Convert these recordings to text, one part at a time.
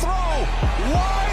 Throw. Wide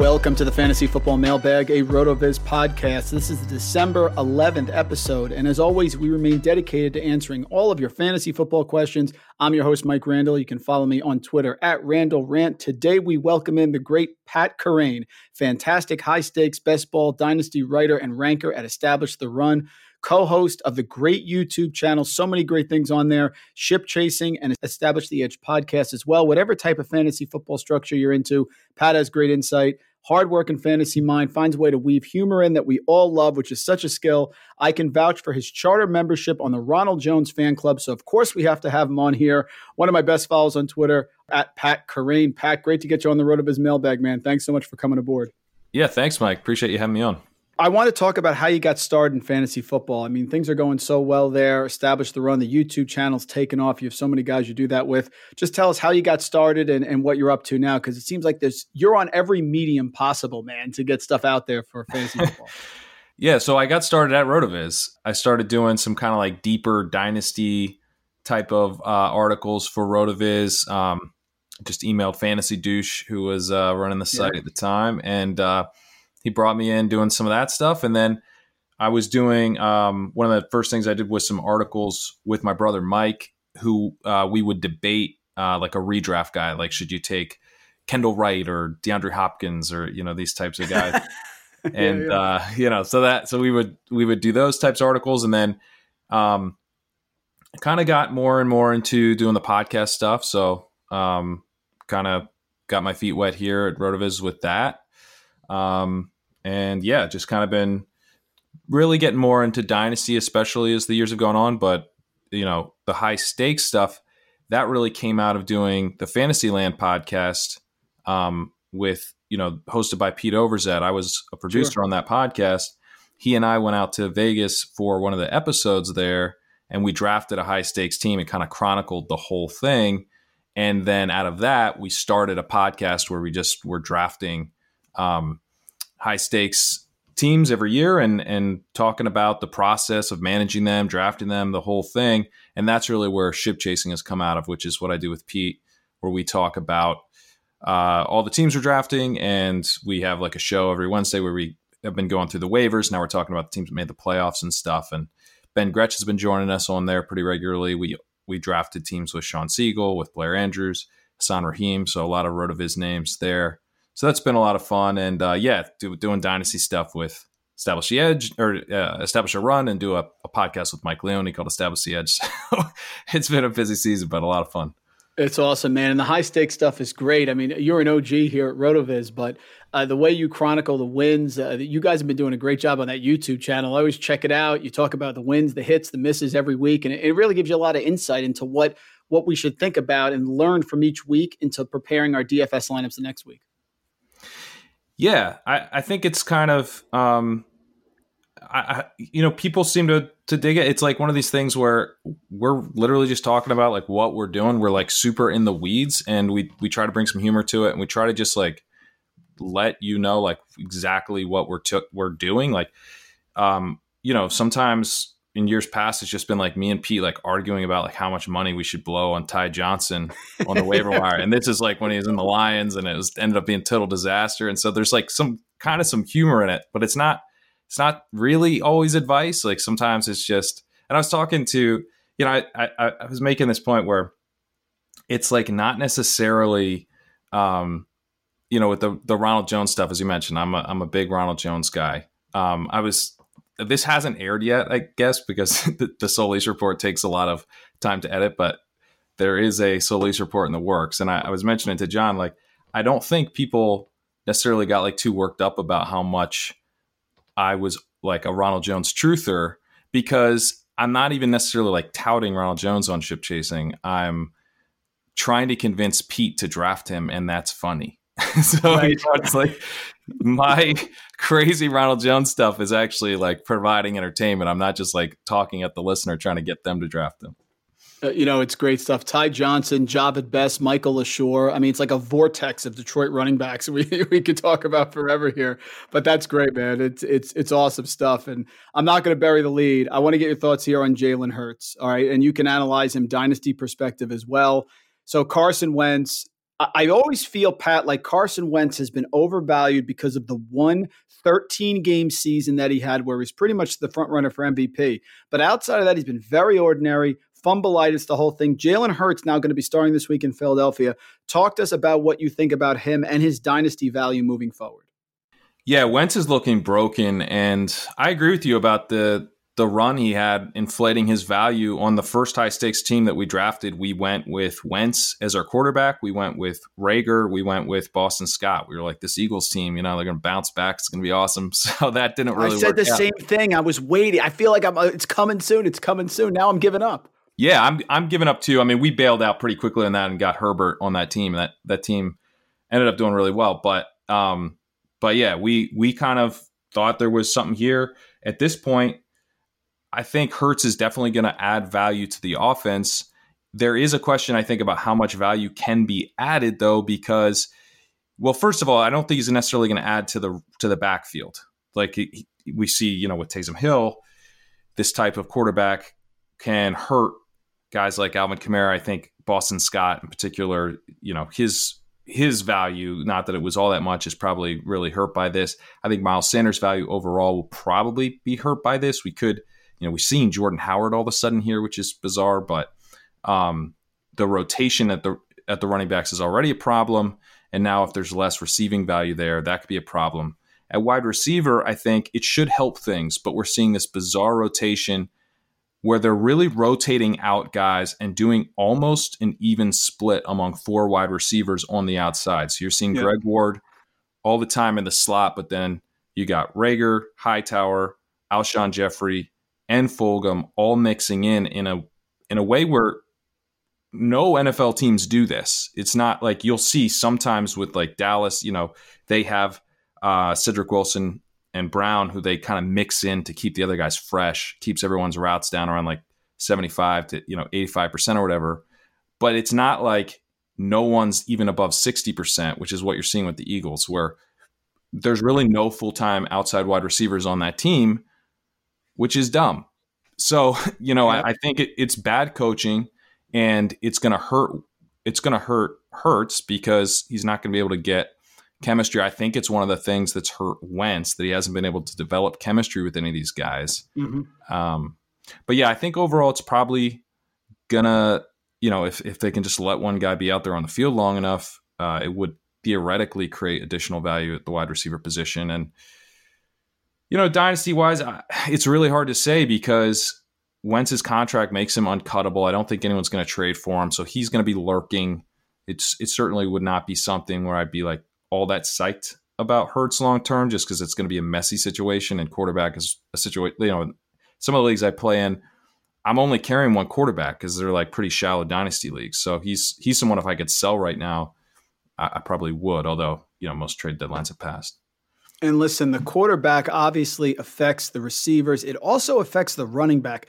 Welcome to the Fantasy Football Mailbag, a RotoViz podcast. This is the December 11th episode, and as always, we remain dedicated to answering all of your fantasy football questions. I'm your host, Mike Randle. You can follow me on Twitter at Randle Rant. Today, we welcome in the great Pat Kerrane, fantastic high stakes best ball dynasty writer and ranker at Establish the Run co-host of the great YouTube channel. So many great things on there. Ship chasing and establish the edge podcast as well. Whatever type of fantasy football structure you're into, Pat has great insight. Hard work and fantasy mind finds a way to weave humor in that we all love, which is such a skill. I can vouch for his charter membership on the Ronald Jones fan club. So of course we have to have him on here. One of my best follows on Twitter at Pat Kerrane. Pat, great to get you on the RotoViz mailbag, man. Thanks so much for coming aboard. Yeah, thanks, Mike. Appreciate you having me on. I want to talk about how you got started in fantasy football. I mean, things are going so well there. Established the run. The YouTube channel's taken off. You have so many guys you do that with. Just tell us how you got started and, and what you're up to now, because it seems like there's you're on every medium possible, man, to get stuff out there for fantasy football. yeah, so I got started at Rotoviz. I started doing some kind of like deeper dynasty type of uh, articles for Rotoviz. Um, just emailed Fantasy Douche, who was uh, running the site yeah. at the time, and uh, he brought me in doing some of that stuff. And then i was doing um, one of the first things i did was some articles with my brother mike who uh, we would debate uh, like a redraft guy like should you take kendall wright or deandre hopkins or you know these types of guys? And yeah, yeah. Uh, you know so that so we would we would do those types of articles. And then um, kind of got more and more into doing the podcast stuff. So um, kind of got my feet wet here at rotoviz with that. Um, and yeah, just kind of been really getting more into dynasty, especially as the years have gone on. But you know, the high stakes stuff that really came out of doing the Fantasyland podcast um, with you know hosted by Pete Overzet. I was a producer sure. on that podcast. He and I went out to Vegas for one of the episodes there, and we drafted a high stakes team and kind of chronicled the whole thing. And then out of that, we started a podcast where we just were drafting um, high stakes teams every year and and talking about the process of managing them, drafting them, the whole thing. And that's really where ship chasing has come out of, which is what I do with Pete, where we talk about uh, all the teams we're drafting, and we have like a show every Wednesday where we have been going through the waivers. Now we're talking about the teams that made the playoffs and stuff. And Ben Gretch has been joining us on there pretty regularly. We we drafted teams with Sean Siegel, with Blair Andrews, Hassan Rahim, so a lot of Rotoviz names there so that's been a lot of fun. And uh, yeah, do, doing dynasty stuff with Establish the Edge or uh, Establish a Run and do a, a, podcast with Mike Leone called Establish the Edge. So it's been a busy season, but a lot of fun. It's awesome, man. And the high stakes stuff is great. I mean, you're an OG here at RotoViz, but uh, the way you chronicle the wins, uh, you guys have been doing a great job on that YouTube channel. I always check it out. You talk about the wins, the hits, the misses every week, and it, it really gives you a lot of insight into what what we should think about and learn from each week into preparing our DFS lineups the next week. Yeah, I, I think it's kind of, um, I, you know, people seem to to dig it. It's like one of these things where we're literally just talking about like what we're doing. We're like super in the weeds, and we we try to bring some humor to it, and we try to just like let you know like exactly what we're we're doing. Like, um, you know, sometimes in years past, it's just been like me and Pete like arguing about like how much money we should blow on Ty Johnson on the waiver wire. And this is like when he was in the Lions and it was ended up being total disaster. And so there's like some kind of some humor in it, but it's not it's not really always advice. Like sometimes it's just and I was talking to, you know, I I, I was making this point where it's like not necessarily um, you know, with the the Ronald Jones stuff, as you mentioned, I'm a I'm a big Ronald Jones guy. Um, I was this hasn't aired yet, I guess, because the, the Solis report takes a lot of time to edit, but there is a Solis report in the works. And I, I was mentioning to John, like, I don't think people necessarily got like too worked up about how much I was like a Ronald Jones truther because I'm not even necessarily like touting Ronald Jones on ship chasing. I'm trying to convince Pete to draft him, and that's funny. so right. it's like my crazy Ronald Jones stuff is actually like providing entertainment. I'm not just like talking at the listener trying to get them to draft them. Uh, you know, it's great stuff. Ty Johnson, Jahvid Best, Mikel Leshoure. I mean, it's like a vortex of Detroit running backs we we could talk about forever here. But that's great, man. It's it's it's awesome stuff. And I'm not going to bury the lead. I want to get your thoughts here on Jalen Hurts. All right, and you can analyze him dynasty perspective as well. So Carson Wentz, I always feel, Pat, like Carson Wentz has been overvalued because of the one 13 game season that he had where he's pretty much the front runner for MVP. But outside of that, he's been very ordinary, fumbleitis, the whole thing. Jalen Hurts now going to be starting this week in Philadelphia. Talk to us about what you think about him and his dynasty value moving forward. Yeah, Wentz is looking broken, and I agree with you about the the run he had inflating his value on the first high stakes team that we drafted. We went with Wentz as our quarterback. We went with Reagor. We went with Boston Scott. We were like, this Eagles team, you know, they're going to bounce back. It's going to be awesome. So that didn't really. I said the out. same thing. I was waiting. I feel like I'm. Uh, it's coming soon. It's coming soon. Now I'm giving up. Yeah, I'm. I'm giving up too. I mean, we bailed out pretty quickly on that and got Herbert on that team. That that team ended up doing really well. But um, but yeah, we we kind of thought there was something here at this point I think Hurts is definitely going to add value to the offense. There is a question, I think, about how much value can be added, though, because, well, first of all, I don't think he's necessarily going to add to the to the backfield. Like he, we see, you know, with Taysom Hill, this type of quarterback can hurt guys like Alvin Kamara. I think Boston Scott, in particular, you know, his his value, not that it was all that much, is probably really hurt by this. I think Miles Sanders' value overall will probably be hurt by this. We could you know, we've seen Jordan Howard all of a sudden here, which is bizarre, but um, the rotation at the at the running backs is already a problem. And now if there's less receiving value there, that could be a problem. At wide receiver, I think it should help things, but we're seeing this bizarre rotation where they're really rotating out guys and doing almost an even split among four wide receivers on the outside. So you're seeing yeah. Greg Ward all the time in the slot, but then you got Reagor, Hightower, Alshon Jeffery, and Fulgham all mixing in in a in a way where no NFL teams do this. It's not like you'll see sometimes with like Dallas, you know, they have uh, Cedric Wilson and Brown who they kind of mix in to keep the other guys fresh, keeps everyone's routes down around like 75 to, you know, 85% or whatever. But it's not like no one's even above 60%, which is what you're seeing with the Eagles, where there's really no full time outside wide receivers on that team which is dumb. So, you know, I, I, think it, it's bad coaching and it's going to hurt. It's going to hurt Hurts because he's not going to be able to get chemistry. I think it's one of the things that's hurt Wentz that he hasn't been able to develop chemistry with any of these guys. Mm-hmm. Um, but yeah, I think overall it's probably gonna, you know, if if they can just let one guy be out there on the field long enough, uh, it would theoretically create additional value at the wide receiver position. And you know, dynasty wise, it's really hard to say because Wentz's contract makes him uncuttable. I don't think anyone's going to trade for him, so he's going to be lurking. It's it certainly would not be something where I'd be like all that psyched about Hurts long term, just because it's going to be a messy situation and quarterback is a situation. You know, some of the leagues I play in, I'm only carrying one quarterback because they're like pretty shallow dynasty leagues. So he's he's someone if I could sell right now, I, I probably would. Although you know most trade deadlines have passed. And listen, the quarterback obviously affects the receivers. It also affects the running back.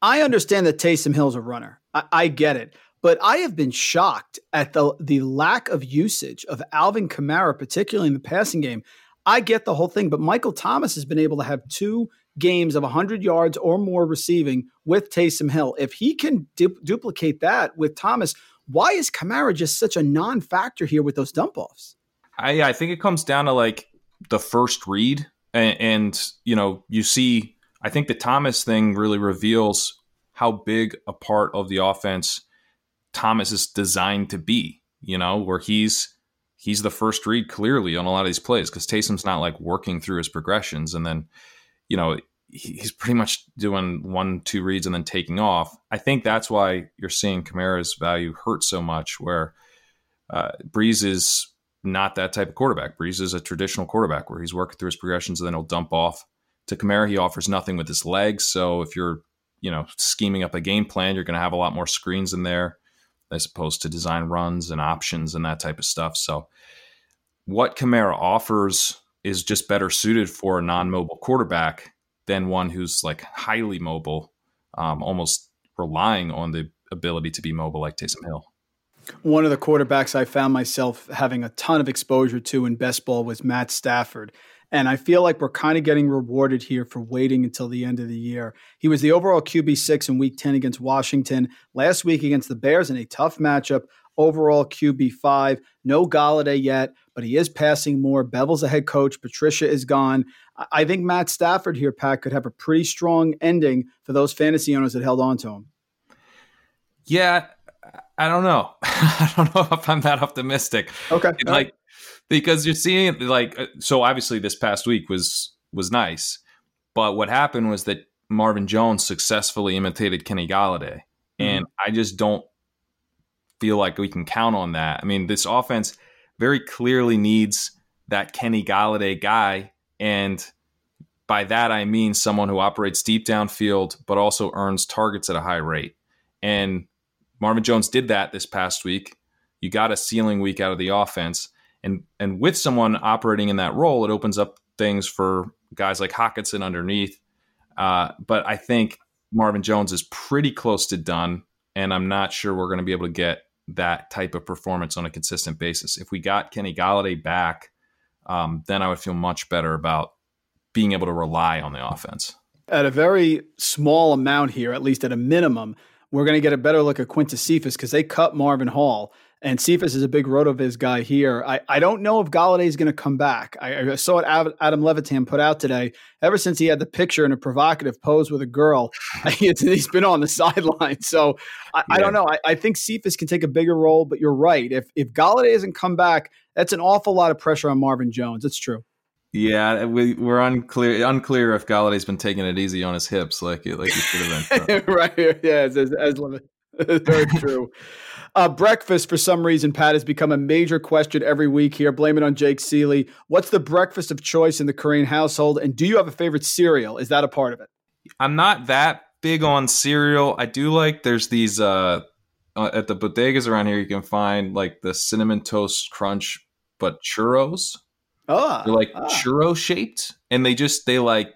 I understand that Taysom Hill's a runner. I, I get it. But I have been shocked at the, the lack of usage of Alvin Kamara, particularly in the passing game. I get the whole thing, but Michael Thomas has been able to have two games of 100 yards or more receiving with Taysom Hill. If he can du- duplicate that with Thomas, why is Kamara just such a non factor here with those dump offs? I, I think it comes down to like the first read, and, and you know you see. I think the Thomas thing really reveals how big a part of the offense Thomas is designed to be. You know, where he's he's the first read clearly on a lot of these plays because Taysom's not like working through his progressions, and then you know he's pretty much doing one, two reads and then taking off. I think that's why you're seeing Kamara's value hurt so much. Where uh, Brees is not that type of quarterback. Brees is a traditional quarterback where he's working through his progressions and then he'll dump off. To Kamara, he offers nothing with his legs. So if you're, you know, scheming up a game plan, you're going to have a lot more screens in there as opposed to design runs and options and that type of stuff. So what Kamara offers is just better suited for a non-mobile quarterback than one who's like highly mobile, um, almost relying on the ability to be mobile like Taysom Hill. One of the quarterbacks I found myself having a ton of exposure to in best ball was Matt Stafford. And I feel like we're kind of getting rewarded here for waiting until the end of the year. He was the overall QB6 in week 10 against Washington, last week against the Bears in a tough matchup, overall QB5. No Golladay yet, but he is passing more. Bevell's a head coach. Patricia is gone. I think Matt Stafford here, Pat, could have a pretty strong ending for those fantasy owners that held on to him. Yeah, I don't know. I don't know if I'm that optimistic. Okay. Like because you're seeing like uh, so obviously this past week was was nice, but what happened was that Marvin Jones successfully imitated Kenny Golladay, mm-hmm. and I just don't feel like we can count on that. I mean, this offense very clearly needs that Kenny Golladay guy, and by that I mean someone who operates deep downfield but also earns targets at a high rate. And Marvin Jones did that this past week. You got a ceiling week out of the offense. And and with someone operating in that role, it opens up things for guys like Hockenson underneath. Uh, but I think Marvin Jones is pretty close to done, and I'm not sure we're going to be able to get that type of performance on a consistent basis. If we got Kenny Golladay back, um, then I would feel much better about being able to rely on the offense. At a very small amount here, at least at a minimum, we're going to get a better look at Quintez Cephus because they cut Marvin Hall. And Cephus is a big RotoViz guy here. I, I don't know if Golladay is going to come back. I, I saw what Adam Levitan put out today. Ever since he had the picture in a provocative pose with a girl, he's been on the sideline. So I, yeah. I don't know. I, I, think Cephus can take a bigger role, but you're right. If if Golladay doesn't come back, that's an awful lot of pressure on Marvin Jones. It's true. Yeah, we, we're unclear unclear if Golladay's been taking it easy on his hips like like he should have been. right. Yeah, as, as, as very true. Uh, breakfast, for some reason, Pat, has become a major question every week here. Blame it on Jake Ciely. What's the breakfast of choice in the Kerrane household? And do you have a favorite cereal? Is that a part of it? I'm not that big on cereal. I do like, there's these, uh, uh, at the bodegas around here, you can find like the cinnamon toast crunch, but churros. Oh, they're like ah. churro shaped, and they just they like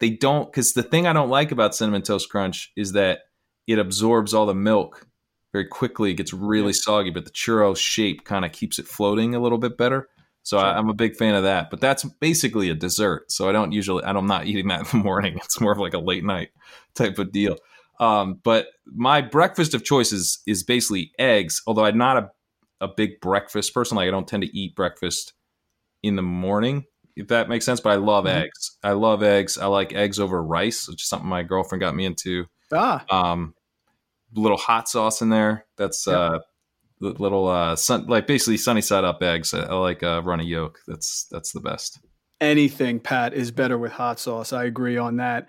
they don't because the thing I don't like about cinnamon toast crunch is that it absorbs all the milk very quickly. It gets really soggy, but the churro shape kind of keeps it floating a little bit better. So sure. I, am a big fan of that. But that's basically a dessert. So I don't usually I'm not eating that in the morning. It's more of like a late night type of deal. Um, but my breakfast of choice is, is basically eggs. Although I'm not a a big breakfast person. Like I don't tend to eat breakfast in the morning, if that makes sense. But I love mm-hmm. eggs. I love eggs. I like eggs over rice, which is something my girlfriend got me into. Ah. Um, little hot sauce in there. That's yep. uh, little uh, sun, like basically sunny side up eggs. I, I like uh, runny yolk. That's that's the best. Anything, Pat, is better with hot sauce. I agree on that.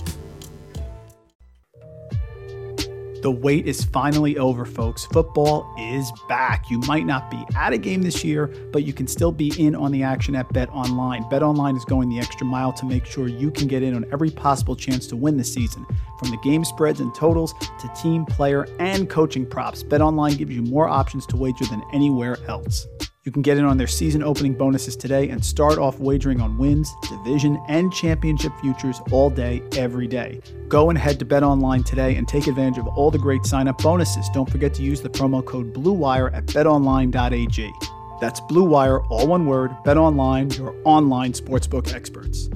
The wait is finally over, folks. Football is back. You might not be at a game this year, but you can still be in on the action at Bet Online. Bet Online is going the extra mile to make sure you can get in on every possible chance to win this season. From the game spreads and totals to team, player, and coaching props, Bet Online gives you more options to wager than anywhere else. You can get in on their season opening bonuses today and start off wagering on wins, division, and championship futures all day, every day. Go and head to Bet Online today and take advantage of all the great sign up bonuses. Don't forget to use the promo code BLUEWIRE at betonline.ag. That's BLUEWIRE, all one word, Bet Online, your online sportsbook experts.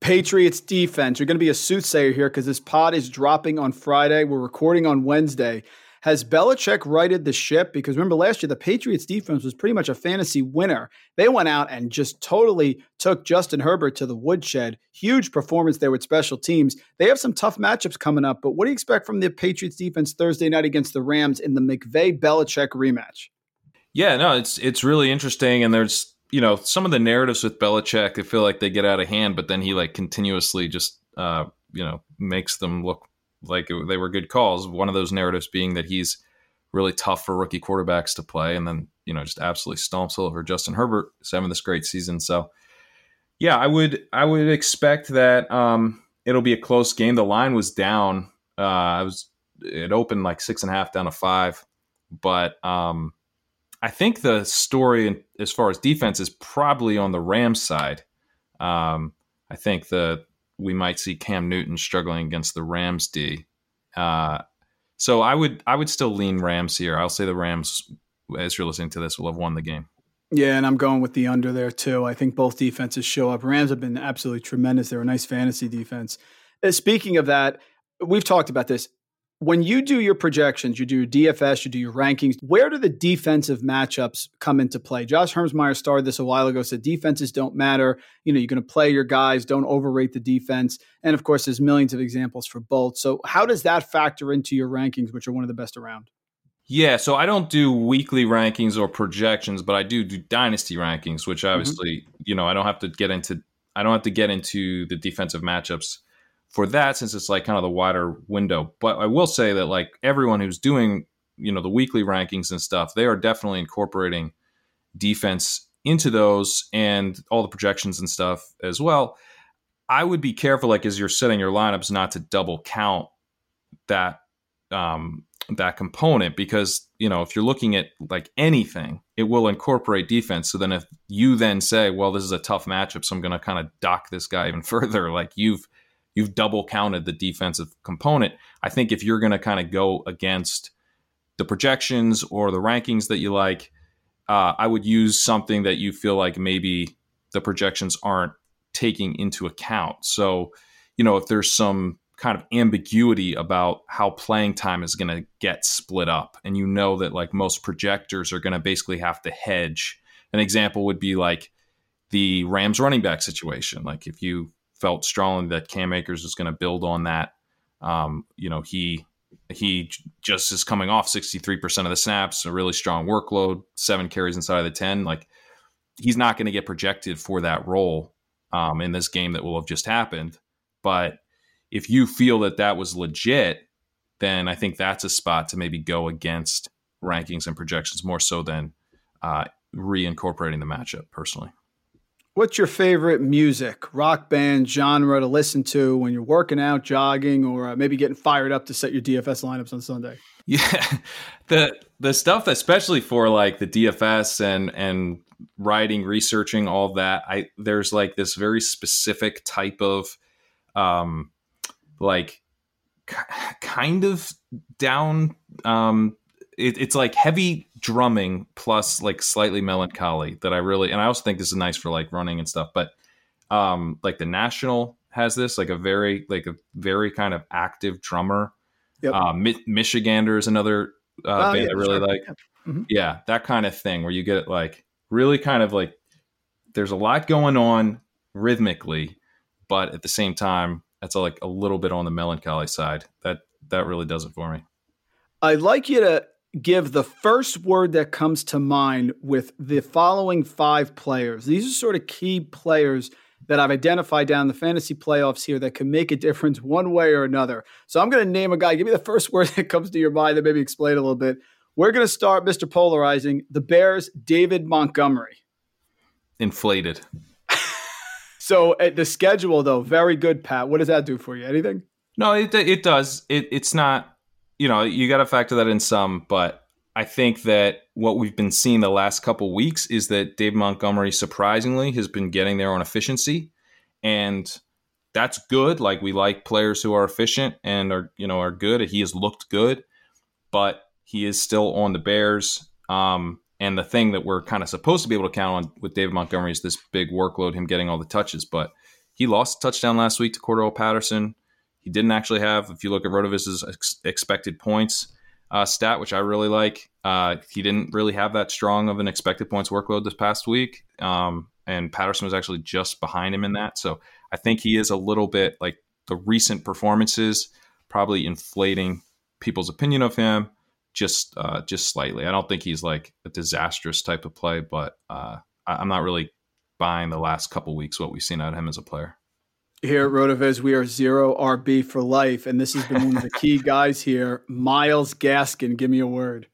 Patriots defense. You're going to be a soothsayer here because this pod is dropping on Friday. We're recording on Wednesday. Has Belichick righted the ship? Because remember last year, the Patriots defense was pretty much a fantasy winner. They went out and just totally took Justin Herbert to the woodshed. Huge performance there with special teams. They have some tough matchups coming up, but what do you expect from the Patriots defense Thursday night against the Rams in the McVay Belichick rematch? Yeah, no, it's it's really interesting, and there's you know some of the narratives with Belichick. I feel like they get out of hand, but then he like continuously just uh, you know makes them look like they were good calls. One of those narratives being that he's really tough for rookie quarterbacks to play, and then you know just absolutely stomps all over Justin Herbert, who's having this great season. So yeah, I would I would expect that um, it'll be a close game. The line was down. Uh, I was it opened like six and a half down to five, but um, I think the story as far as defense is probably on the Rams side. Um, I think the we might see Cam Newton struggling against the Rams D. Uh, so I would I would still lean Rams here. I'll say the Rams, as you're listening to this, will have won the game. Yeah, and I'm going with the under there too. I think both defenses show up. Rams have been absolutely tremendous. They're a nice fantasy defense. Uh, speaking of that, we've talked about this when you do your projections, you do your DFS, you do your rankings, where do the defensive matchups come into play? Josh Hermsmeyer started this a while ago, said defenses don't matter. You know, you're going to play your guys, don't overrate the defense. And of course, there's millions of examples for both. So, how does that factor into your rankings, which are one of the best around? Yeah, so I don't do weekly rankings or projections, but I do do dynasty rankings, which mm-hmm. obviously, mm-hmm. you know, I don't have to get into I don't have to get into the defensive matchups for that since it's like kind of the wider window. But I will say that like everyone who's doing, you know, the weekly rankings and stuff, they are definitely incorporating defense into those and all the projections and stuff as well. I would be careful, like as you're setting your lineups, not to double count that um, that component because you know if you're looking at like anything, it will incorporate defense. So then if you then say, well, this is a tough matchup, so I'm going to kind of dock this guy even further, like you've you've double counted the defensive component. I think if you're going to kind of go against the projections or the rankings that you like, uh, I would use something that you feel like maybe the projections aren't taking into account. So, you know, if there's some kind of ambiguity about how playing time is going to get split up, and you know that like most projectors are going to basically have to hedge. An example would be like the Rams running back situation. Like if you felt strongly that Cam Akers was going to build on that. Um, you know, he he just is coming off 63% of the snaps, a really strong workload, seven carries inside of the 10. Like he's not going to get projected for that role um, in this game that will have just happened. But if you feel that that was legit, then I think that's a spot to maybe go against rankings and projections more so than uh, reincorporating the matchup personally. What's your favorite music, rock band genre to listen to when you're working out, jogging, or uh, maybe getting fired up to set your DFS lineups on Sunday? Yeah, the the stuff, especially for like the DFS and and writing, researching, all that. I there's like this very specific type of, um, like kind of down um it, it's like heavy drumming plus like slightly melancholy that I really and I also think this is nice for like running and stuff. But um like the National has this like a very like a very kind of active drummer. Yep. Uh, Mi- Michigander is another uh, oh, band yeah, I really sure. like. Yeah. Mm-hmm. yeah, that kind of thing where you get like really kind of like there's a lot going on rhythmically, but at the same time, that's a, like a little bit on the melancholy side. That that really does it for me. I'd like you to give the first word that comes to mind with the following five players. These are sort of key players that I've identified down the fantasy playoffs here that can make a difference one way or another. So I'm going to name a guy. Give me the first word that comes to your mind, that maybe explain a little bit. We're going to start Mr. Polarizing. The Bears, David Montgomery. Inflated. so at the schedule, though, very good, Pat. What does that do for you? Anything? No, it it does. It it's not. You know, you got to factor that in some, but I think that what we've been seeing the last couple weeks is that Dave Montgomery surprisingly has been getting there on efficiency, and that's good. Like we like players who are efficient and are you know are good. He has looked good, but he is still on the Bears. Um, and the thing that we're kind of supposed to be able to count on with David Montgomery is this big workload, him getting all the touches. But he lost a touchdown last week to Cordarrelle Patterson. He didn't actually have, if you look at Rotoviz's ex- expected points uh, stat, which I really like, uh, he didn't really have that strong of an expected points workload this past week. Um, and Patterson was actually just behind him in that. So I think he is a little bit like the recent performances probably inflating people's opinion of him just uh, just slightly. I don't think he's like a disastrous type of play, but uh, I'm not really buying the last couple weeks what we've seen out of him as a player. Here at Rotoviz, we are zero RB for life, and this has been one of the key guys here. Myles Gaskin, give me a word.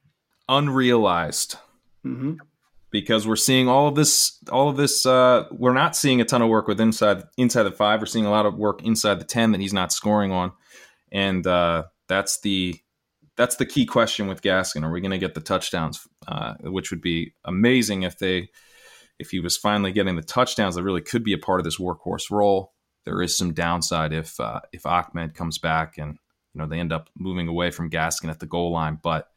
Unrealized. Mm-hmm. Because we're seeing all of this, all of this. Uh, we're not seeing a ton of work with inside inside the five. We're seeing a lot of work inside the ten that he's not scoring on, and uh, that's the that's the key question with Gaskin. Are we going to get the touchdowns? Uh, which would be amazing if they, if he was finally getting the touchdowns that really could be a part of this workhorse role. There is some downside if uh, if Ahmed comes back and you know they end up moving away from Gaskin at the goal line, but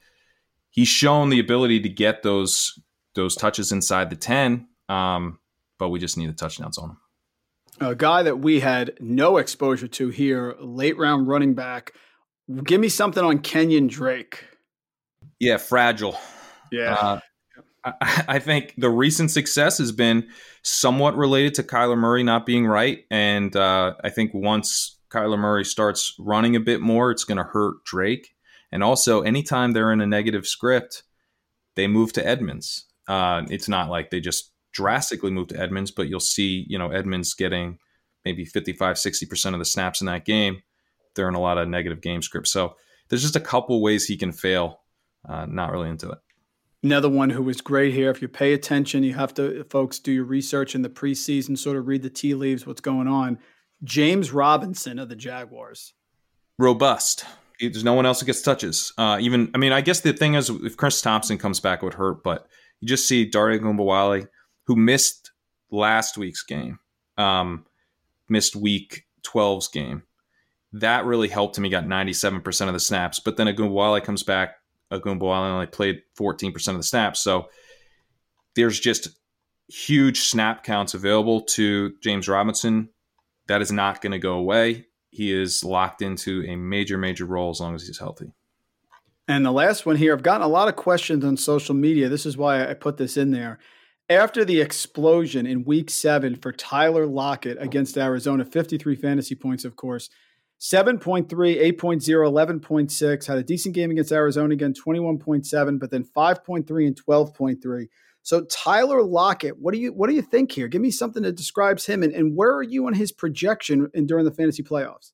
he's shown the ability to get those those touches inside the ten. Um, but we just need the touchdowns on him. A guy that we had no exposure to here, late round running back Give me something on Kenyon Drake. Yeah, fragile. Yeah. Uh, I, think the recent success has been somewhat related to Kyler Murray not being right. And uh, I think once Kyler Murray starts running a bit more, it's going to hurt Drake. And also, anytime they're in a negative script, they move to Edmonds. Uh, it's not like they just drastically move to Edmonds, but you'll see, you know, Edmonds getting maybe 55, 60% of the snaps in that game they're in a lot of negative game scripts. So there's just a couple ways he can fail. Uh, not really into it. Another one who was great here. If you pay attention, you have to, folks, do your research in the preseason, sort of read the tea leaves, what's going on. James Robinson of the Jaguars. Robust. There's no one else who gets touches. Uh, even, I mean, I guess the thing is, if Chris Thompson comes back, it would hurt. But you just see Dare Ogunbowale, who missed last week's game, um, missed week 12's game that really helped him. He got 97% of the snaps. But then Ogunbowale comes back. Ogunbowale only played 14% of the snaps. So there's just huge snap counts available to James Robinson. That is not going to go away. He is locked into a major, major role as long as he's healthy. And the last one here, I've gotten a lot of questions on social media. This is why I put this in there. After the explosion in week seven for Tyler Lockett against Arizona, 53 fantasy points, of course, 7.3, 8.0, 11.6. Had a decent game against Arizona again, 21.7, but then 5.3 and 12.3. So Tyler Lockett, what do you what do you think here? Give me something that describes him, and, and where are you on his projection in, during the fantasy playoffs?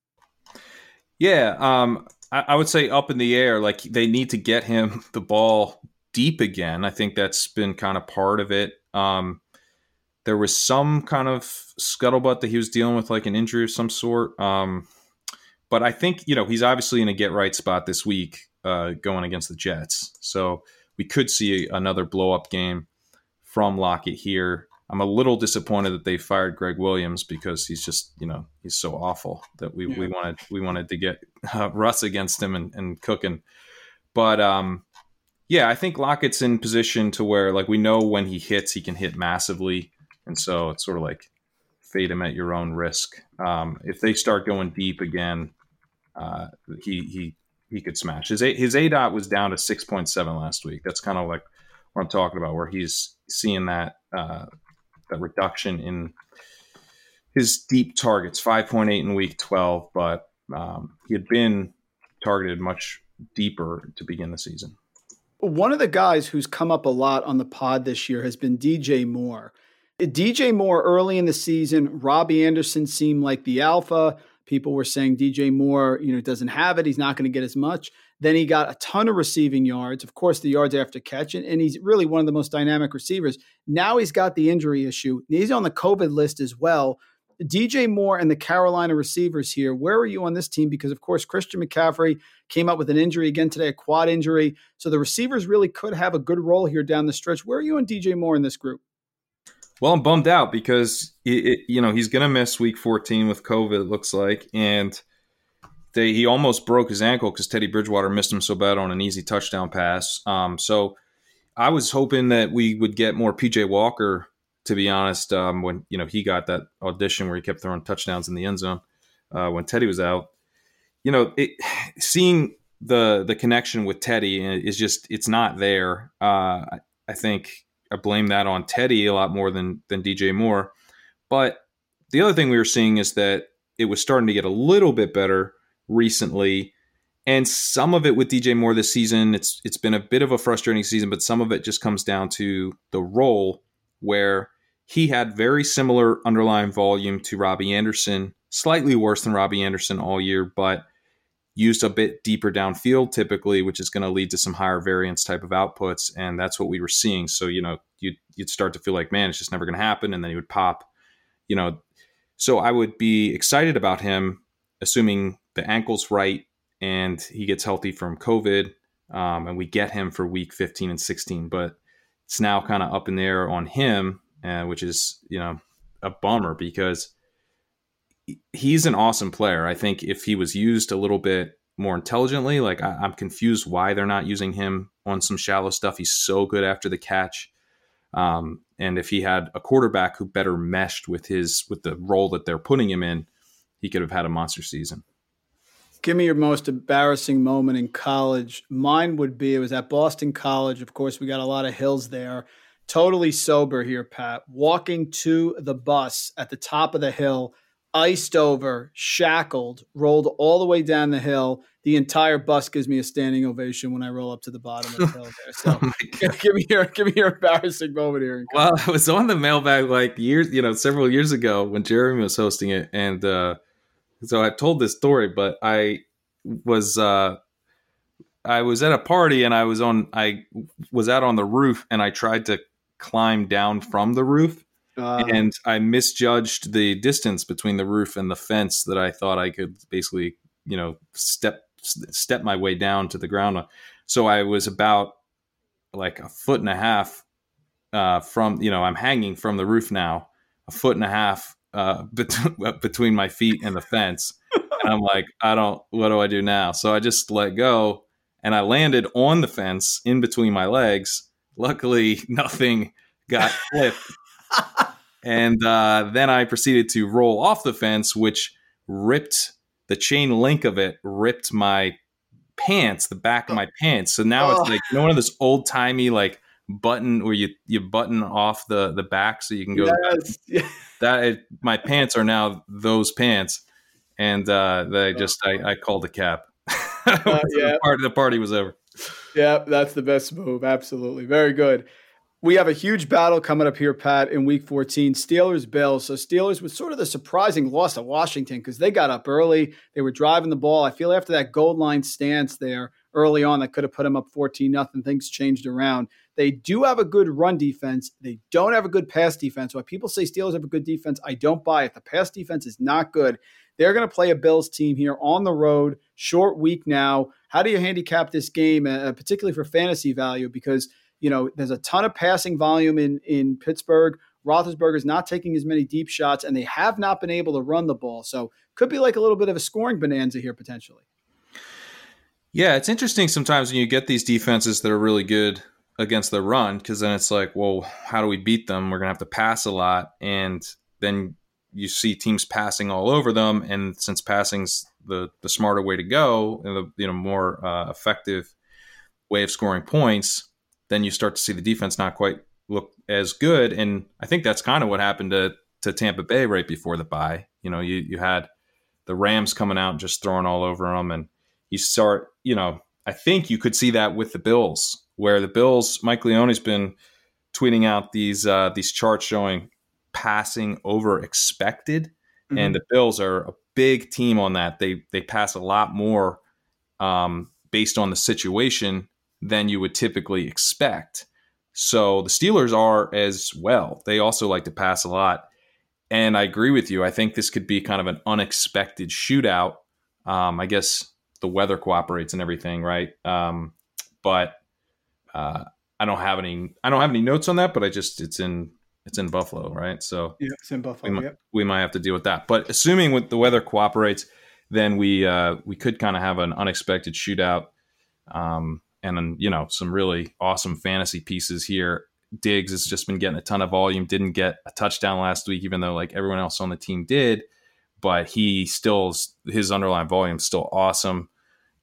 Yeah, um, I, I would say up in the air. Like they need to get him the ball deep again. I think that's been kind of part of it. Um, there was some kind of scuttlebutt that he was dealing with, like an injury of some sort. Um, but I think you know he's obviously in a get right spot this week, uh, going against the Jets. So we could see another blow up game from Lockett here. I'm a little disappointed that they fired Gregg Williams because he's just you know he's so awful that we, yeah. we wanted we wanted to get uh, Russ against him and, and cooking. But um, yeah, I think Lockett's in position to where like we know when he hits, he can hit massively, and so it's sort of like fade him at your own risk. Um, if they start going deep again, uh, he he he could smash. His his A dot was down to six point seven last week. That's kind of like what I'm talking about, where he's seeing that uh, that reduction in his deep targets, five point eight in week twelve, but um, he had been targeted much deeper to begin the season. One of the guys who's come up a lot on the pod this year has been DJ Moore. DJ Moore early in the season, Robbie Anderson seemed like the alpha. People were saying DJ Moore, you know, doesn't have it. He's not going to get as much. Then he got a ton of receiving yards, of course, the yards after catch, and, and he's really one of the most dynamic receivers. Now he's got the injury issue. He's on the COVID list as well. DJ Moore and the Carolina receivers here, where are you on this team? Because, of course, Christian McCaffrey came up with an injury again today, a quad injury. So the receivers really could have a good role here down the stretch. Where are you on DJ Moore in this group? Well, I'm bummed out because, it, it, you know, he's going to miss week 14 with COVID, it looks like. And they, he almost broke his ankle because Teddy Bridgewater missed him so bad on an easy touchdown pass. Um, so I was hoping that we would get more PJ Walker. To be honest, um, when you know he got that audition where he kept throwing touchdowns in the end zone uh, when Teddy was out, you know, it, seeing the the connection with Teddy is just it's not there. Uh, I, I think I blame that on Teddy a lot more than than DJ Moore. But the other thing we were seeing is that it was starting to get a little bit better recently. And some of it with DJ Moore this season, it's it's been a bit of a frustrating season, but some of it just comes down to the role where he had very similar underlying volume to Robbie Anderson, slightly worse than Robbie Anderson all year, but used a bit deeper downfield typically, which is going to lead to some higher variance type of outputs. And that's what we were seeing. So, you know, you'd, you'd start to feel like, man, it's just never going to happen. And then he would pop, you know. So I would be excited about him, assuming the ankle's right and he gets healthy from COVID, um, and we get him for week 15 and 16. But it's now kind of up in there on him, uh, which is you know a bummer because he's an awesome player. I think if he was used a little bit more intelligently, like I, am confused why they're not using him on some shallow stuff. He's so good after the catch. Um, and if he had a quarterback who better meshed with his with the role that they're putting him in, he could have had a monster season. Give me your most embarrassing moment in college. Mine would be it was at Boston College. Of course, we got a lot of hills there. Totally sober here, Pat. Walking to the bus at the top of the hill, iced over, shackled, rolled all the way down the hill. The entire bus gives me a standing ovation when I roll up to the bottom of the hill there. So oh give me your give me your embarrassing moment here. Well, I was on the mailbag like years, you know, several years ago when Jeremy was hosting it, and uh, so I told this story, but I was uh, I was at a party and I was on I was out on the roof and I tried to climb down from the roof uh, and I misjudged the distance between the roof and the fence that I thought I could basically you know step step my way down to the ground. So I was about like a foot and a half uh, from you know I'm hanging from the roof now, a foot and a half uh, bet- between my feet and the fence. And I'm like, I don't, what do I do now? So I just let go and I landed on the fence in between my legs. Luckily, nothing got flipped. and uh, then I proceeded to roll off the fence, which ripped the chain link of it, ripped my pants, the back of my pants. So now oh. it's like, you know, one of those old timey, like, button where you you button off the the back so you can go yes. that it, my pants are now those pants and uh they just i, I called a cap uh, yeah. the, party, the party was over yeah that's the best move absolutely very good we have a huge battle coming up here, Pat, in week 14. Steelers Bills. So, Steelers with sort of the surprising loss to Washington because they got up early. They were driving the ball. I feel after that goal line stance there early on that could have put them up 14 nothing. Things changed around. They do have a good run defense. They don't have a good pass defense. Why people say Steelers have a good defense, I don't buy it. The pass defense is not good. They're going to play a Bills team here on the road, short week now. How do you handicap this game, uh, particularly for fantasy value? Because you know, there's a ton of passing volume in in Pittsburgh. Roethlisberger's not taking as many deep shots, and they have not been able to run the ball. So could be like a little bit of a scoring bonanza here potentially. Yeah, it's interesting sometimes when you get these defenses that are really good against the run, because then it's like, well, how do we beat them? We're gonna have to pass a lot, and then you see teams passing all over them. And since passing's the the smarter way to go, and the you know more uh, effective way of scoring points, then you start to see the defense not quite look as good. And I think that's kind of what happened to to Tampa Bay right before the bye. You know, you you had the Rams coming out and just throwing all over them, and you start, you know, I think you could see that with the Bills, where the Bills, Mike Leone's been tweeting out these uh, these charts showing passing over expected, mm-hmm. and the Bills are a big team on that. They they pass a lot more um, based on the situation than you would typically expect. So the Steelers are as well. They also like to pass a lot. And I agree with you. I think this could be kind of an unexpected shootout. Um, I guess the weather cooperates and everything, right? Um, but uh, I don't have any. I don't have any notes on that. But I just it's in it's in Buffalo, right? So yeah, it's in Buffalo. We, might, yep. we might have to deal with that. But assuming with the weather cooperates, then we uh, we could kind of have an unexpected shootout, um, and then you know some really awesome fantasy pieces here. Diggs has just been getting a ton of volume. Didn't get a touchdown last week, even though like everyone else on the team did. But he still his underlying volume still awesome.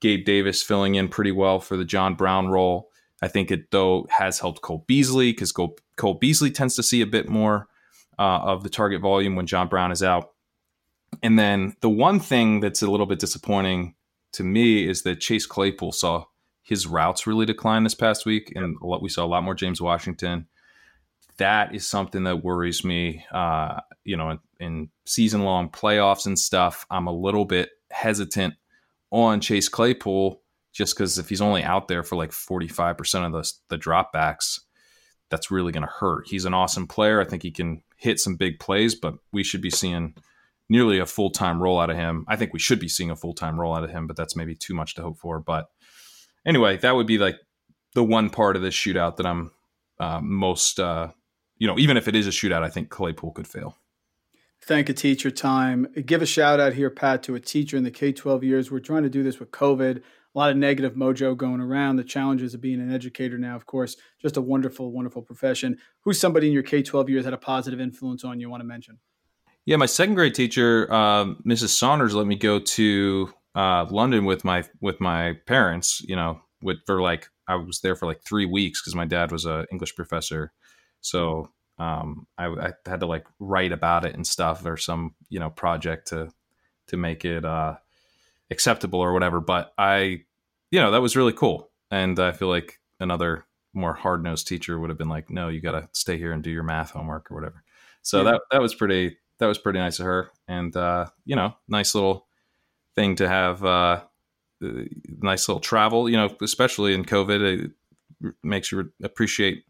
Gabe Davis filling in pretty well for the John Brown role. I think it though has helped Cole Beasley because Cole, Cole, Beasley tends to see a bit more uh, of the target volume when John Brown is out. And then the one thing that's a little bit disappointing to me is that Chase Claypool saw his routes really declined this past week, and we saw a lot more James Washington. That is something that worries me. Uh, you know, in, in season long playoffs and stuff, I'm a little bit hesitant on Chase Claypool just because if he's only out there for like 45% of the, the dropbacks, that's really going to hurt. He's an awesome player. I think he can hit some big plays, but we should be seeing nearly a full time role out of him. I think we should be seeing a full time role out of him, but that's maybe too much to hope for. But anyway, that would be like the one part of this shootout that I'm uh, most, uh, you know, even if it is a shootout, I think Claypool could fail. Thank a teacher time. Give a shout out here, Pat, to a teacher in the K 12 years. We're trying to do this with COVID. A lot of negative mojo going around. The challenges of being an educator now, of course, just a wonderful, wonderful profession. Who's somebody in your K 12 years had a positive influence on you want to mention? Yeah, my second grade teacher, uh, Mrs. Saunders, let me go to uh, London with my with my parents. You know, with for like I was there for like three weeks because my dad was a English professor, so um, I, I, had to like write about it and stuff or some you know project to to make it uh, acceptable or whatever. But I, you know, that was really cool, and I feel like another more hard nosed teacher would have been like, no, you got to stay here and do your math homework or whatever. So yeah. that that was pretty that was pretty nice of her, and uh, you know, nice little thing to have. Uh, uh, nice little travel, you know, especially in COVID, it makes you appreciate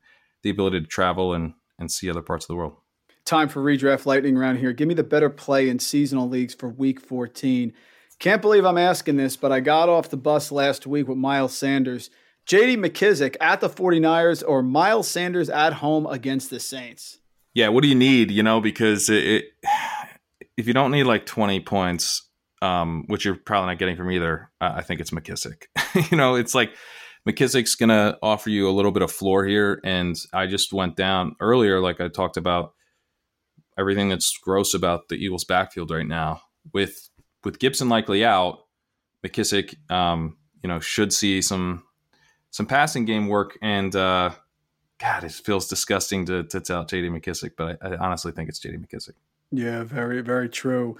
the ability to travel and and see other parts of the world. Time for redraft lightning round here. Give me the better play in seasonal leagues for Week 14. Can't believe I'm asking this, but I got off the bus last week with Miles Sanders. JD McKissic at the 49ers or Miles Sanders at home against the Saints? yeah, what do you need? You know, because it, it if you don't need like 20 points, um, which you're probably not getting from either, I think it's McKissic. you know, it's like McKissic's going to offer you a little bit of floor here. And I just went down earlier, like I talked about everything that's gross about the Eagles backfield right now. With with Gibson likely out, McKissic, um, you know, should see some some passing game work and uh, God, it feels disgusting to, to tell JD McKissic, but I, I honestly think it's JD McKissic. Yeah, very, very true.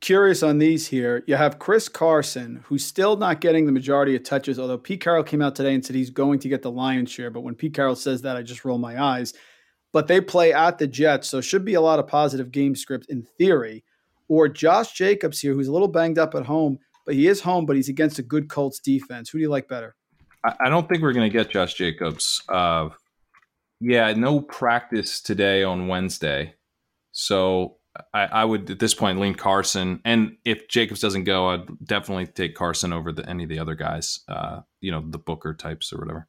Curious on these here. You have Chris Carson, who's still not getting the majority of touches, although Pete Carroll came out today and said he's going to get the lion's share. But when Pete Carroll says that, I just roll my eyes. But they play at the Jets, so should be a lot of positive game script in theory. Or Josh Jacobs here, who's a little banged up at home, but he is home, but he's against a good Colts defense. Who do you like better? I don't think we're going to get Josh Jacobs. Uh, yeah, no practice today on Wednesday. So I, I, would at this point lean Carson. And if Jacobs doesn't go, I'd definitely take Carson over the, any of the other guys, uh, you know, the Booker types or whatever.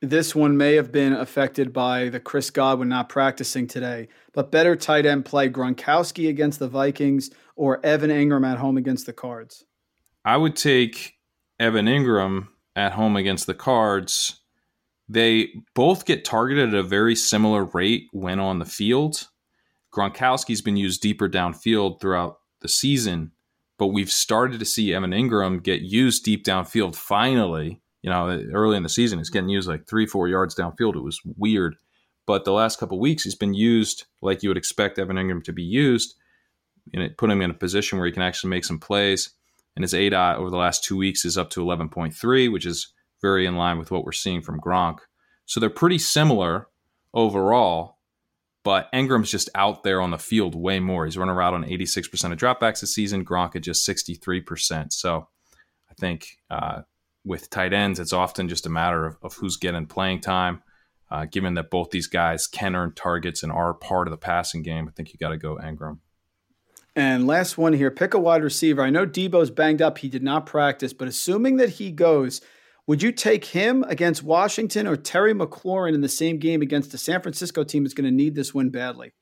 This one may have been affected by the Chris Godwin not practicing today, but better tight end play Gronkowski against the Vikings or Evan Engram at home against the Cards? I would take Evan Engram at home against the Cards they both get targeted at a very similar rate when on the field. Gronkowski's been used deeper downfield throughout the season, but we've started to see Evan Engram get used deep downfield finally. You know, early in the season, he's getting used like three, four yards downfield. It was weird. But the last couple weeks, he's been used like you would expect Evan Engram to be used. And it put him in a position where he can actually make some plays. And his ADOT over the last two weeks is up to 11.3, which is very in line with what we're seeing from Gronk. So they're pretty similar overall, but Engram's just out there on the field way more. He's running around on 86% of dropbacks this season. Gronk at just 63%. So I think uh, with tight ends, it's often just a matter of, of who's getting playing time. Uh, given that both these guys can earn targets and are part of the passing game, I think you got to go Engram. And last one here pick a wide receiver. I know Deebo's banged up. He did not practice, but assuming that he goes, would you take him against Washington or Terry McLaurin in the same game against the San Francisco team that's going to need this win badly?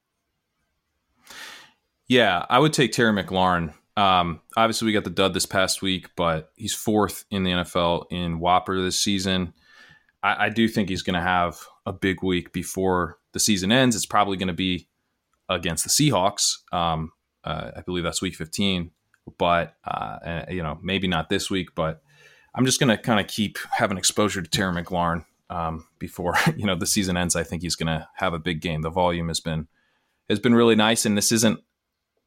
Yeah, I would take Terry McLaurin. Um, obviously, we got the dud this past week, but he's fourth in the NFL in WOPR this season. I, I do think he's going to have a big week before the season ends. It's probably going to be against the Seahawks. Um, uh, I believe that's week 15, but uh, you know maybe not this week. But I'm just going to kind of keep having exposure to Terry McLaurin um, before you know the season ends. I think he's going to have a big game. The volume has been has been really nice, and this isn't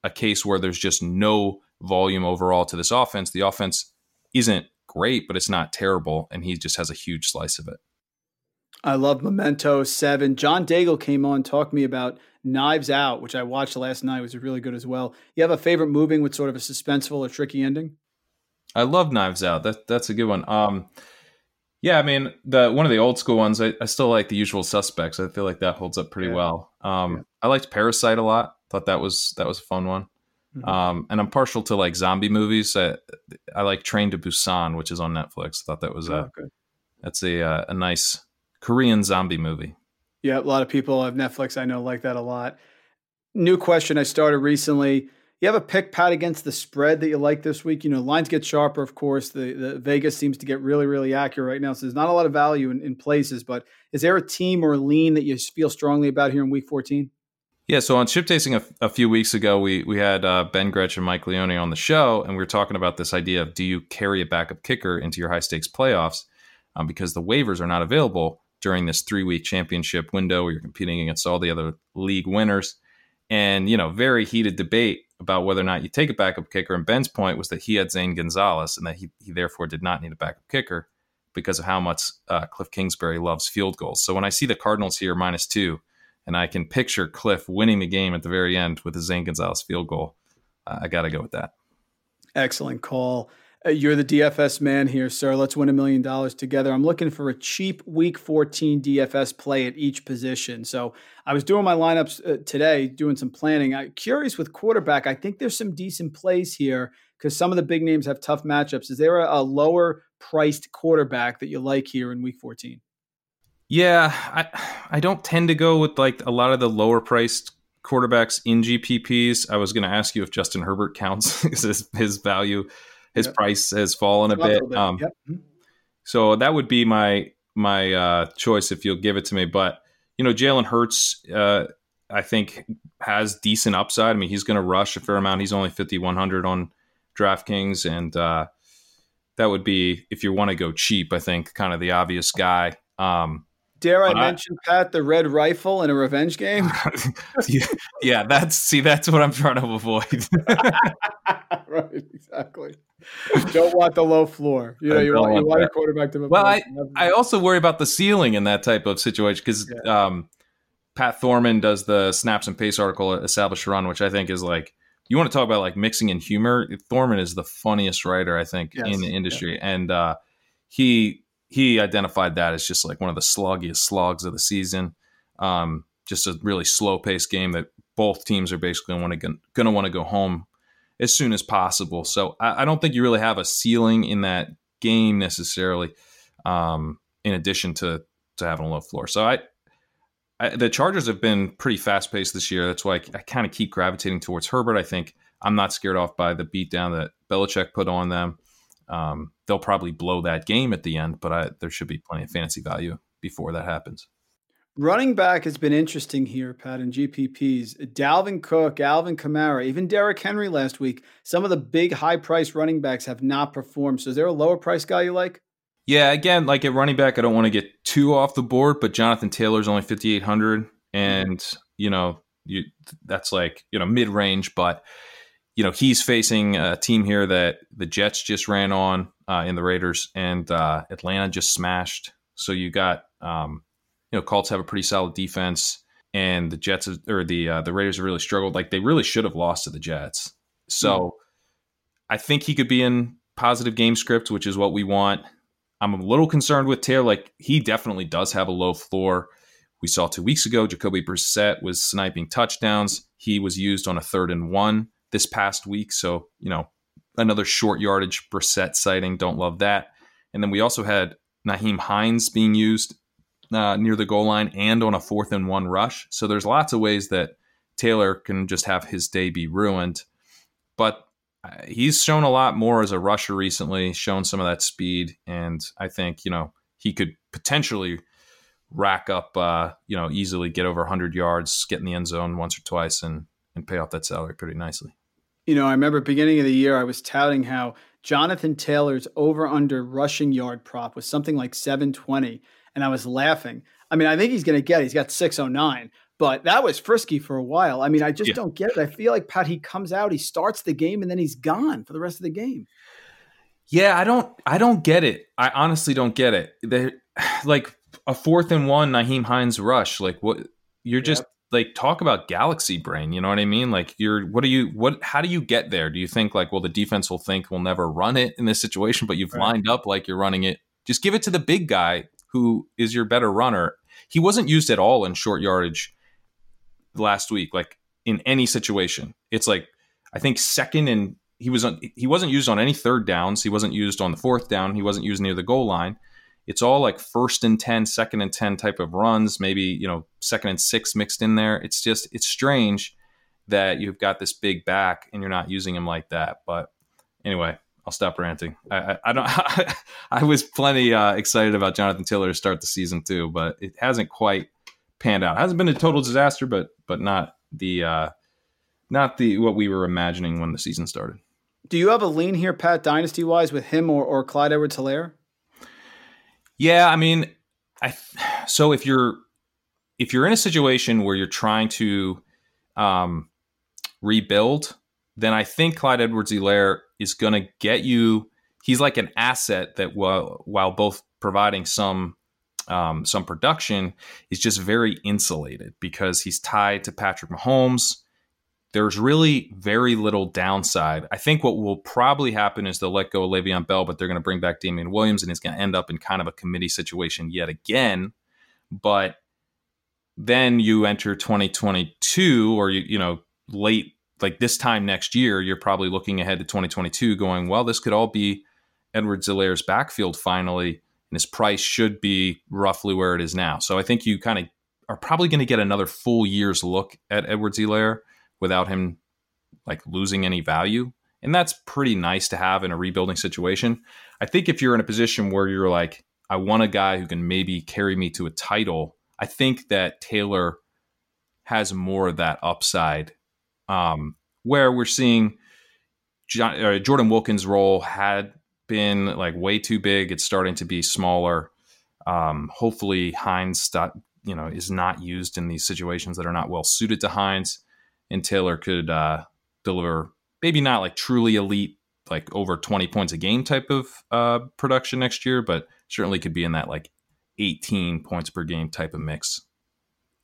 a case where there's just no volume overall to this offense. The offense isn't great, but it's not terrible, and he just has a huge slice of it. I love Memento Seven. John Daigle came on talked to me about Knives Out, which I watched last night. It was really good as well. You have a favorite movie with sort of a suspenseful or tricky ending? I love Knives Out. That that's a good one. Um, yeah, I mean the one of the old school ones. I, I still like The Usual Suspects. I feel like that holds up pretty yeah. well. Um, yeah. I liked Parasite a lot. Thought that was that was a fun one. Mm-hmm. Um, and I'm partial to like zombie movies. I, I like Train to Busan, which is on Netflix. I thought that was oh, a good. that's a uh, a nice Korean zombie movie. Yeah, a lot of people have Netflix. I know like that a lot. New question I started recently. You have a pick pat against the spread that you like this week. You know, lines get sharper, of course. The, the Vegas seems to get really, really accurate right now. So there's not a lot of value in, in places. But is there a team or a lean that you feel strongly about here in week 14? Yeah, so on Chip Chasing a, a, few weeks ago, we we had uh, Ben Gretch and Mike Leone on the show, and we were talking about this idea of do you carry a backup kicker into your high stakes playoffs um, because the waivers are not available during this three week championship window where you're competing against all the other league winners. And, you know, very heated debate about whether or not you take a backup kicker. And Ben's point was that he had Zane Gonzalez and that he, he therefore did not need a backup kicker because of how much uh, Cliff Kingsbury loves field goals. So when I see the Cardinals here minus two, and I can picture Cliff winning the game at the very end with a Zane Gonzalez field goal, uh, I got to go with that. Excellent call. Uh, you're the DFS man here, sir. Let's win a million dollars together. I'm looking for a cheap week 14 DFS play at each position. So I was doing my lineups uh, today, doing some planning. I'm curious with quarterback. I think there's some decent plays here because some of the big names have tough matchups. Is there a, lower priced quarterback that you like here in week 14? Yeah, I I don't tend to go with like a lot of the lower priced quarterbacks in GPPs. I was going to ask you if Justin Herbert counts his, his value his yep. price has fallen a bit. bit. Um, yep. Mm-hmm. So that would be my my uh, choice if you'll give it to me. But you know, Jalen Hurts, uh, I think has decent upside. I mean, he's going to rush a fair amount. He's only fifty one hundred on DraftKings, and uh, that would be if you want to go cheap. I think kind of the obvious guy. Um, Dare I mention Pat the red rifle in a revenge game? yeah, that's see, that's what I'm trying to avoid. right, exactly. Don't want the low floor. You know, you want, want, you want a quarterback to. Well, I I also worry about the ceiling in that type of situation because yeah. um, Pat Thorman does the snaps and pace article at Establish Run, which I think is like you want to talk about like mixing in humor. Thorman is the funniest writer I think yes. in the industry, yeah. and uh, he he identified that as just like one of the sluggiest slogs of the season. Um, just a really slow paced game that both teams are basically going to want to go home as soon as possible. So I, I, don't think you really have a ceiling in that game necessarily. Um, in addition to to having a low floor, so I, I the Chargers have been pretty fast paced this year. That's why I, I kind of keep gravitating towards Herbert. I think I'm not scared off by the beatdown that Belichick put on them. Um, they'll probably blow that game at the end, but I, there should be plenty of fantasy value before that happens. Running back has been interesting here, Pat, in GPPs. Dalvin Cook, Alvin Kamara, even Derrick Henry last week. Some of the big high price running backs have not performed. So is there a lower price guy you like? Yeah, again, like at running back, I don't want to get too off the board, but Jonathan Taylor's only 5,800. And, you know, you, that's like, you know, mid range, but you know he's facing a team here that the Jets just ran on uh, in the Raiders, and uh, Atlanta just smashed. So you got um, you know, Colts have a pretty solid defense, and the Jets or the uh, the Raiders have really struggled. Like they really should have lost to the Jets. So mm. I think he could be in positive game script, which is what we want. I'm a little concerned with Taylor. Like he definitely does have a low floor. We saw two weeks ago, Jacoby Brissett was sniping touchdowns. He was used on a third and one this past week. So, you know, another short yardage Brissett sighting. Don't love that. And then we also had Nyheim Hines being used uh, near the goal line and on a fourth and one rush. So there's lots of ways that Taylor can just have his day be ruined. But uh, he's shown a lot more as a rusher recently, shown some of that speed. And I think, you know, he could potentially rack up, uh, you know, easily get over 100 yards, get in the end zone once or twice, and and pay off that salary pretty nicely. You know, I remember beginning of the year, I was touting how Jonathan Taylor's over under rushing yard prop was something like 720, and I was laughing. I mean, I think he's going to get. It. He's got 609, but that was frisky for a while. I mean, I just yeah. don't get it. I feel like Pat, he comes out, he starts the game, and then he's gone for the rest of the game. Yeah, I don't, I don't get it. I honestly don't get it. They like a fourth and one Nyheim Hines rush. Like what you're just yep. Like talk about galaxy brain. You know what I mean? Like you're what do you what how do you get there? Do you think like well the defense will think we'll never run it in this situation, but you've right. lined up like you're running it. Just give it to the big guy who is your better runner. He wasn't used at all in short yardage last week, like in any situation. It's like I think second and he was on, he wasn't used on any third downs. He wasn't used on the fourth down. He wasn't used near the goal line it's all like first and 10 second and 10 type of runs maybe you know second and six mixed in there. It's just it's strange that you've got this big back and you're not using him like that. But anyway i'll stop ranting. I, I, I don't i was plenty uh, excited about jonathan taylor to start the season too but it hasn't quite panned out. It hasn't been a total disaster but but not the uh not the what we were imagining when the season started. Do you have a lean here pat dynasty wise with him or, or clyde edwards helaire yeah, I mean, I so if you're if you're in a situation where you're trying to um, rebuild, then I think Clyde Edwards-Helaire is going to get you. He's like an asset that while while both providing some um, some production, is just very insulated because he's tied to Patrick Mahomes there's really very little downside. I think what will probably happen is they'll let go of Le'Veon Bell, but they're going to bring back Damien Williams, and he's going to end up in kind of a committee situation yet again. But then you enter 2022, or you you know late like this time next year, you're probably looking ahead to 2022, going, well, this could all be Edwards-Helaire's backfield finally, and his price should be roughly where it is now. So I think you kind of are probably going to get another full year's look at Edwards-Helaire without him like losing any value. And that's pretty nice to have in a rebuilding situation. I think if you're in a position where you're like, I want a guy who can maybe carry me to a title, I think that Taylor has more of that upside. Um, where we're seeing John, uh, Jordan Wilkins' role had been like way too big. It's starting to be smaller. Um, hopefully, Hines, you know, is not used in these situations that are not well suited to Hines and Taylor could uh, deliver maybe not like truly elite, like over 20 points a game type of uh, production next year, but certainly could be in that like 18 points per game type of mix.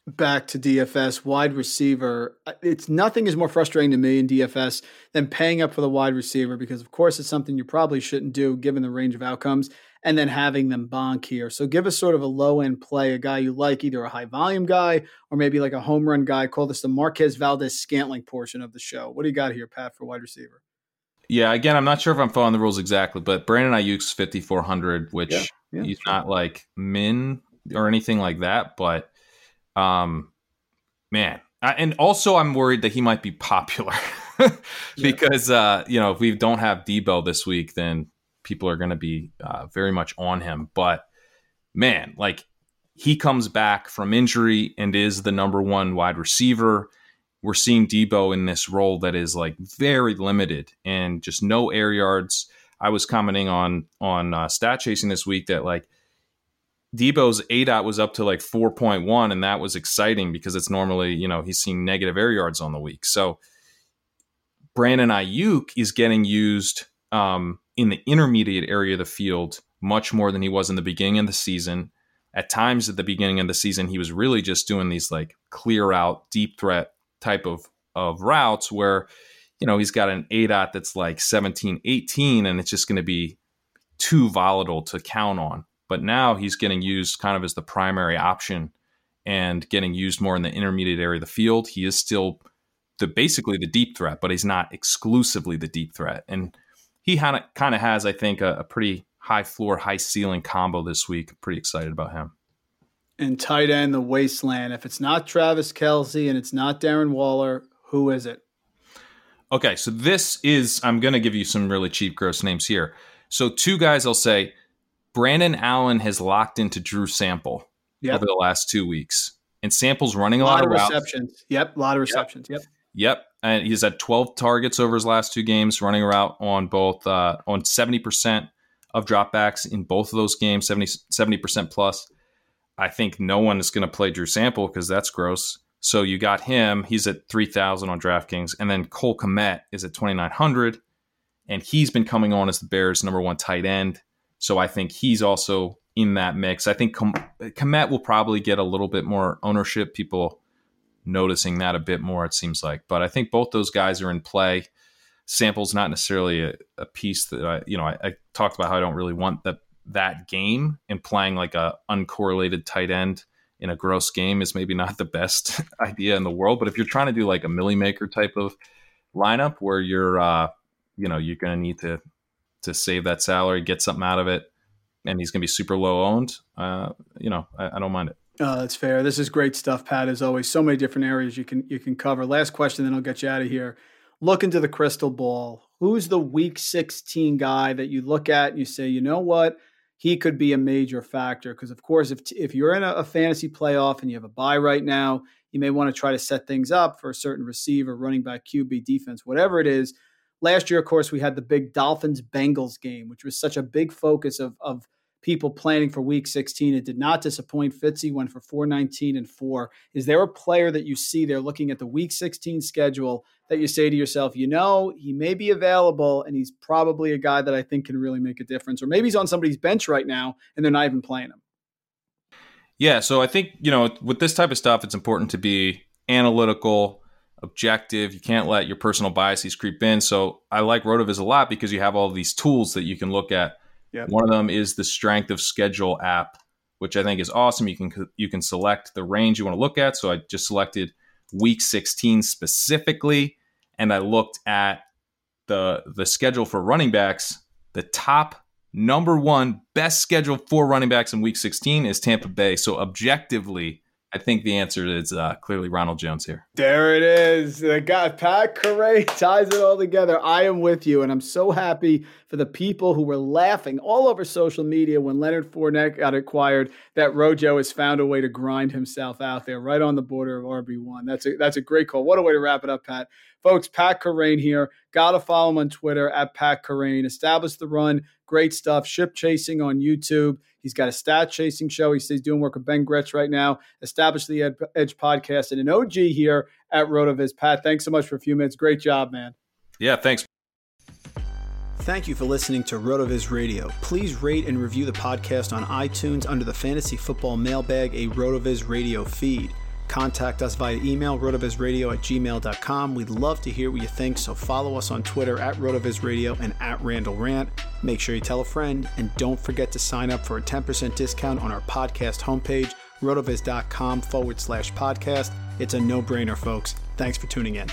Back to DFS, wide receiver. It's nothing is more frustrating to me in DFS than paying up for the wide receiver because, of course, it's something you probably shouldn't do given the range of outcomes and then having them bonk here. So give us sort of a low end play, a guy you like, either a high volume guy or maybe like a home run guy. Call this the Marquez Valdes Scantling portion of the show. What do you got here, Pat, for wide receiver? Yeah, again, I'm not sure if I'm following the rules exactly, but Brandon Aiyuk's 5400, which yeah, yeah, he's sure. not like min or anything like that, but um, man, I, and also I'm worried that he might be popular because uh, you know if we don't have Deebo this week, then people are going to be uh, very much on him. But man, like he comes back from injury and is the number one wide receiver. We're seeing Deebo in this role that is like very limited and just no air yards. I was commenting on on uh, stat chasing this week that like Deebo's ADOT was up to like 4.1, and that was exciting because it's normally, you know, he's seeing negative air yards on the week. So Brandon Aiyuk is getting used um, in the intermediate area of the field much more than he was in the beginning of the season. at times at the beginning of the season, he was really just doing these like clear out, deep threat type of, of routes where, you know, he's got an ADOT that's like 17, 18, and it's just going to be too volatile to count on. But now he's getting used kind of as the primary option and getting used more in the intermediate area of the field. He is still the basically the deep threat, but he's not exclusively the deep threat. And he kind of kind of has, I think, a, a pretty high floor, high ceiling combo this week. Pretty excited about him. And tight end, the wasteland. If it's not Travis Kelce and it's not Darren Waller, who is it? Okay, so this is I'm going to give you some really cheap, gross names here. So two guys, I'll say, Brandon Allen has locked into Drew Sample yep. over the last two weeks, and Sample's running a, a lot, lot, of receptions. Routes. Yep, a lot of receptions. Yep. yep. And he's had 12 targets over his last two games, running a route on both uh, on 70 percent of dropbacks in both of those games, 70 percent plus. I think no one is going to play Drew Sample because that's gross. So you got him. He's at 3,000 on DraftKings. And then Cole Kmet is at 2,900. And he's been coming on as the Bears' number one tight end. So I think he's also in that mix. I think Kmet will probably get a little bit more ownership. People noticing that a bit more, it seems like. But I think both those guys are in play. Sample's not necessarily a, a piece that I, you know, I, I, talked about how I don't really want that that game and playing like a uncorrelated tight end in a gross game is maybe not the best idea in the world. But if you're trying to do like a millie maker type of lineup where you're, uh, you know, you're going to need to to save that salary, get something out of it, and he's going to be super low owned. Uh, you know, I, I don't mind it. Uh, that's fair. This is great stuff, Pat. As always, so many different areas you can you can cover. Last question, then I'll get you out of here. Look into the crystal ball. Who's the Week 16 guy that you look at and you say, you know what, he could be a major factor? Because of course, if if you're in a, a fantasy playoff and you have a buy right now, you may want to try to set things up for a certain receiver, running back, QB, defense, whatever it is. Last year, of course, we had the big Dolphins Bengals game, which was such a big focus of of people planning for week 16. It did not disappoint. Fitzy went for 419 and 4. Is there a player that you see there looking at the week 16 schedule that you say to yourself, you know, he may be available and he's probably a guy that I think can really make a difference? Or maybe he's on somebody's bench right now and they're not even playing him. Yeah. So I think, you know, with this type of stuff, it's important to be analytical objective. You can't let your personal biases creep in. So I like RotoViz a lot because you have all these tools that you can look at Yep. One of them is the strength of schedule app, which I think is awesome. You can you can select the range you want to look at. So I just selected week 16 specifically, and I looked at the the schedule for running backs. The top number one best schedule for running backs in week 16 is Tampa Bay. So objectively, I think the answer is uh, clearly Ronald Jones here. There it is. The guy Pat Kerrane ties it all together. I am with you, and I'm so happy for the people who were laughing all over social media when Leonard Fournette got acquired. That Rojo has found a way to grind himself out there, right on the border of RB one. That's a that's a great call. What a way to wrap it up, Pat. Folks, Pat Kerrane here. Gotta follow him on Twitter at Pat Kerrane. Establish the run. Great stuff. Ship chasing on YouTube. He's got a stat chasing show. He says he's doing work with Ben Gretch right now. established the Ed- Edge podcast and an OG here at RotoViz. Pat, thanks so much for a few minutes. Great job, man. Yeah, thanks. Thank you for listening to RotoViz Radio. Please rate and review the podcast on iTunes under the Fantasy Football Mailbag, a RotoViz Radio feed. Contact us via email, rotovizradio at gmail.com. We'd love to hear what you think, so follow us on Twitter at rotovizradio and at Randle Rant. Make sure you tell a friend, and don't forget to sign up for a 10% discount on our podcast homepage, rotoviz.com forward slash podcast. It's a no brainer, folks. Thanks for tuning in.